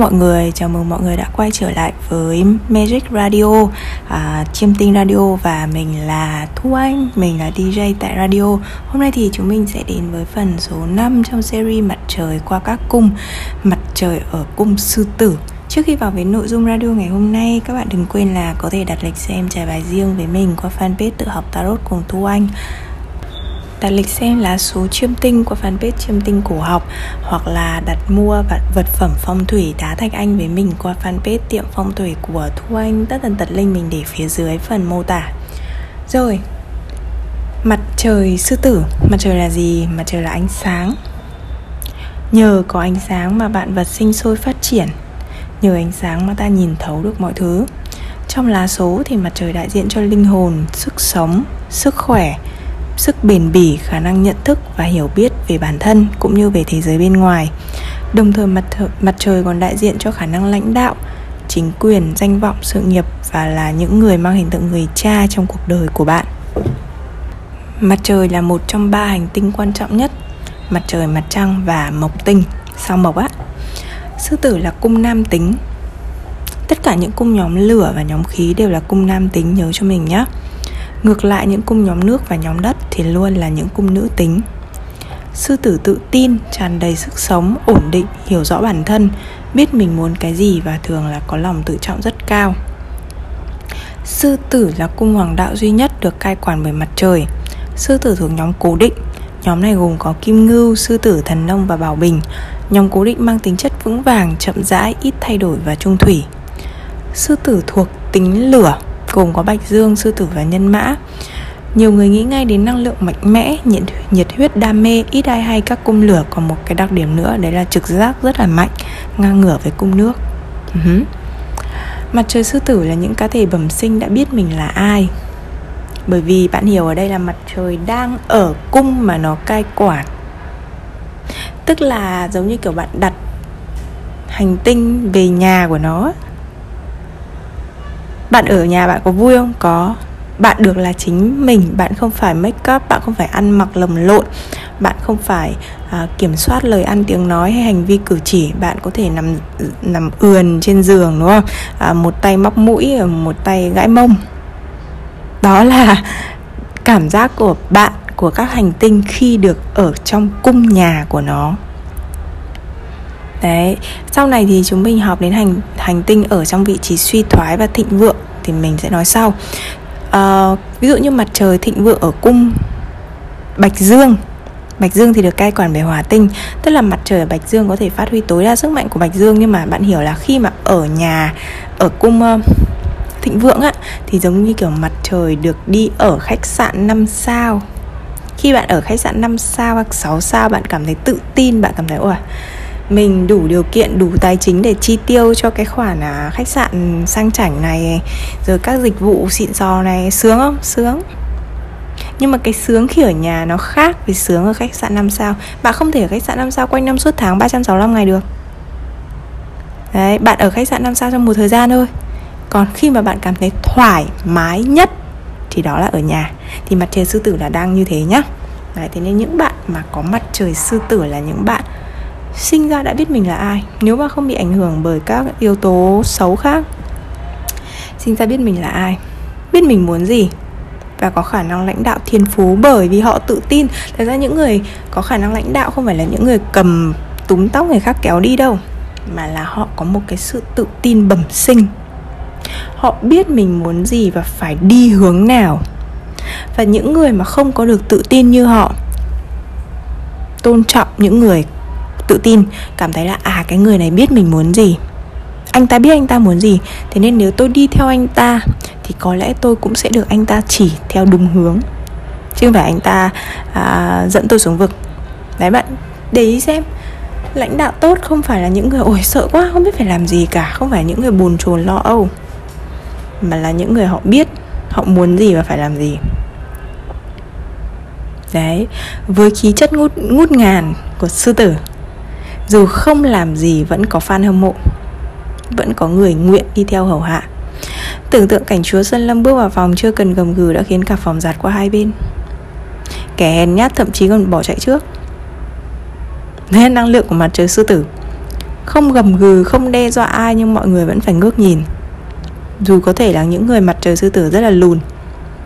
mọi người, chào mừng mọi người đã quay trở lại với Magic Radio, à, Chiêm Tinh Radio và mình là Thu Anh, mình là DJ tại radio. Hôm nay thì chúng mình sẽ đến với phần số 5 trong series Mặt trời qua các cung, Mặt trời ở cung sư tử. Trước khi vào với nội dung radio ngày hôm nay, các bạn đừng quên là có thể đặt lịch xem trải bài riêng với mình qua fanpage tự học tarot cùng Thu Anh đặt lịch xem lá số chiêm tinh qua fanpage chiêm tinh cổ học hoặc là đặt mua vật, vật phẩm phong thủy đá thạch anh với mình qua fanpage tiệm phong thủy của Thu Anh tất tần tật linh mình để phía dưới phần mô tả. Rồi mặt trời sư tử. Mặt trời là gì? Mặt trời là ánh sáng. Nhờ có ánh sáng mà bạn vật sinh sôi phát triển. Nhờ ánh sáng mà ta nhìn thấu được mọi thứ. Trong lá số thì mặt trời đại diện cho linh hồn sức sống sức khỏe sức bền bỉ, khả năng nhận thức và hiểu biết về bản thân cũng như về thế giới bên ngoài. Đồng thời mặt th- mặt trời còn đại diện cho khả năng lãnh đạo, chính quyền, danh vọng, sự nghiệp và là những người mang hình tượng người cha trong cuộc đời của bạn. Mặt trời là một trong ba hành tinh quan trọng nhất, mặt trời, mặt trăng và mộc tinh, sao mộc á. Sư tử là cung nam tính. Tất cả những cung nhóm lửa và nhóm khí đều là cung nam tính nhớ cho mình nhé. Ngược lại những cung nhóm nước và nhóm đất thì luôn là những cung nữ tính. Sư tử tự tin, tràn đầy sức sống, ổn định, hiểu rõ bản thân Biết mình muốn cái gì và thường là có lòng tự trọng rất cao. Sư tử là cung hoàng đạo duy nhất được cai quản bởi mặt trời. Sư tử thuộc nhóm cố định. Nhóm này gồm có kim ngưu, sư tử, thần nông và bảo bình. Nhóm cố định mang tính chất vững vàng, chậm rãi, ít thay đổi và trung thủy. Sư tử thuộc tính lửa gồm có bạch dương, sư tử và nhân mã. Nhiều người nghĩ ngay đến năng lượng mạnh mẽ, nhiệt, nhiệt huyết, đam mê, ít ai hay các cung lửa còn một cái đặc điểm nữa đấy là trực giác rất là mạnh, ngang ngửa với cung nước. Uh-huh. Mặt trời sư tử là những cá thể bẩm sinh đã biết mình là ai. Bởi vì bạn hiểu ở đây là mặt trời đang ở cung mà nó cai quản. Tức là giống như kiểu bạn đặt hành tinh về nhà của nó bạn ở nhà bạn có vui không? Có. Bạn được là chính mình bạn không phải make up bạn không phải ăn mặc lầm lộn bạn không phải à, kiểm soát lời ăn tiếng nói hay hành vi cử chỉ. Bạn có thể nằm nằm ườn trên giường đúng không? À, một tay móc mũi một tay gãi mông. Đó là cảm giác của bạn của các hành tinh khi được ở trong cung nhà của nó. Đấy, sau này thì chúng mình học đến hành hành tinh ở trong vị trí suy thoái và thịnh vượng thì mình sẽ nói sau. À, ví dụ như mặt trời thịnh vượng ở cung Bạch Dương. Bạch Dương thì được cai quản bởi hỏa tinh Tức là mặt trời ở Bạch Dương có thể phát huy tối đa sức mạnh của Bạch Dương. Nhưng mà bạn hiểu là khi mà ở nhà Ở cung uh, thịnh vượng á Thì giống như kiểu mặt trời được đi ở khách sạn 5 sao. Khi bạn ở khách sạn 5 sao hoặc 6 sao Bạn cảm thấy tự tin Bạn cảm thấy ôi mình đủ điều kiện đủ tài chính để chi tiêu cho cái khoản à, khách sạn sang chảnh này rồi các dịch vụ xịn sò này. Sướng không? Sướng. Nhưng mà cái sướng khi ở nhà nó khác với sướng ở khách sạn 5 sao. Bạn không thể ở khách sạn 5 sao quanh năm suốt tháng 365 ngày được. Đấy, bạn ở khách sạn 5 sao trong một thời gian thôi. Còn khi mà bạn cảm thấy thoải mái nhất Thì đó là ở nhà. Thì mặt trời sư tử là đang như thế nhá. Đấy, thế nên những bạn mà có mặt trời sư tử là những bạn sinh ra đã biết mình là ai, nếu mà không bị ảnh hưởng bởi các yếu tố xấu khác. Sinh ra biết mình là ai, biết mình muốn gì, và có khả năng lãnh đạo thiên phú bởi vì họ tự tin. Thật ra những người có khả năng lãnh đạo không phải là những người cầm túm tóc người khác kéo đi đâu, mà là họ có một cái sự tự tin bẩm sinh. Họ biết mình muốn gì và phải đi hướng nào. Và những người mà không có được tự tin như họ, tôn trọng những người tự tin cảm thấy là à cái người này biết mình muốn gì. Anh ta biết anh ta muốn gì thế nên nếu tôi đi theo anh ta thì có lẽ tôi cũng sẽ được anh ta chỉ theo đúng hướng. Chứ không phải anh ta à, dẫn tôi xuống vực. Đấy bạn để ý xem lãnh đạo tốt không phải là những người ôi sợ quá không biết phải làm gì cả không phải những người buồn chồn lo âu mà là những người họ biết họ muốn gì và phải làm gì. Đấy với khí chất ngút ngút ngàn của sư tử dù không làm gì, vẫn có fan hâm mộ. Vẫn có người nguyện đi theo hầu hạ. Tưởng tượng cảnh chúa sơn lâm bước vào phòng chưa cần gầm gừ đã khiến cả phòng giạt qua hai bên. Kẻ hèn nhát thậm chí còn bỏ chạy trước. Nên năng lượng của mặt trời sư tử. Không gầm gừ, không đe dọa ai, nhưng mọi người vẫn phải ngước nhìn. Dù có thể là những người mặt trời sư tử rất là lùn,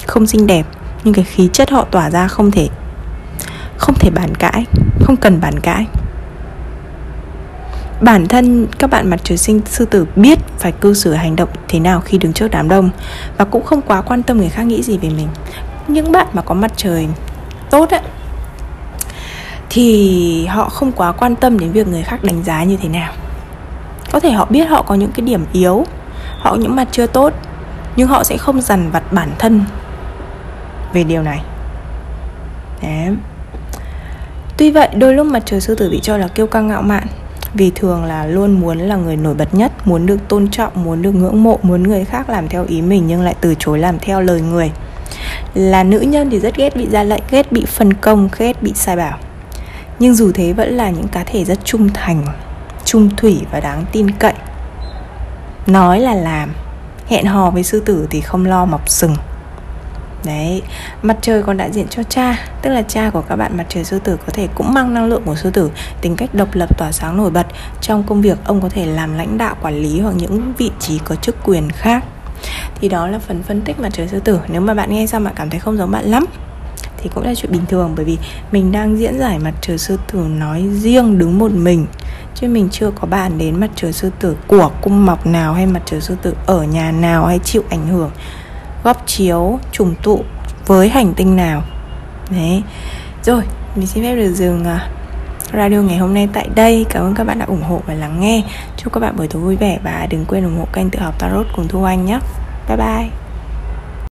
không xinh đẹp, nhưng cái khí chất họ tỏa ra không thể không thể bàn cãi, không cần bàn cãi bản thân các bạn mặt trời sinh, sư tử biết phải cư xử hành động thế nào khi đứng trước đám đông và cũng không quá quan tâm người khác nghĩ gì về mình. Những bạn mà có mặt trời tốt ấy thì họ không quá quan tâm đến việc người khác đánh giá như thế nào. Có thể họ biết họ có những cái điểm yếu, họ có những mặt chưa tốt, nhưng họ sẽ không dằn vặt bản thân về điều này. Đấy. Tuy vậy, đôi lúc mặt trời sư tử bị cho là kiêu căng ngạo mạn vì thường là luôn muốn là người nổi bật nhất Muốn được tôn trọng, muốn được ngưỡng mộ Muốn người khác làm theo ý mình nhưng lại từ chối làm theo lời người. Là nữ nhân thì rất ghét bị ra lệnh, ghét bị phân công, ghét bị sai bảo. Nhưng dù thế vẫn là những cá thể rất trung thành, trung thủy và đáng tin cậy. Nói là làm Hẹn hò với sư tử thì không lo mọc sừng. Đấy, mặt trời còn đại diện cho cha Tức là cha của các bạn mặt trời sư tử có thể cũng mang năng lượng của sư tử Tính cách độc lập tỏa sáng nổi bật Trong công việc. Ông có thể làm lãnh đạo quản lý hoặc những vị trí có chức quyền khác. Thì đó là phần phân tích mặt trời sư tử. Nếu mà bạn nghe xong bạn cảm thấy không giống bạn lắm thì cũng là chuyện bình thường bởi vì mình đang diễn giải mặt trời sư tử nói riêng đứng một mình chứ mình chưa có bàn đến mặt trời sư tử của cung mọc nào hay mặt trời sư tử ở nhà nào hay chịu ảnh hưởng góp chiếu, trùng tụ với hành tinh nào. Đấy. Rồi, mình xin phép được dừng à, radio ngày hôm nay tại đây. Cảm ơn các bạn đã ủng hộ và lắng nghe. Chúc các bạn buổi tối vui vẻ và đừng quên ủng hộ kênh tự học tarot cùng thu anh nhé. Bye bye.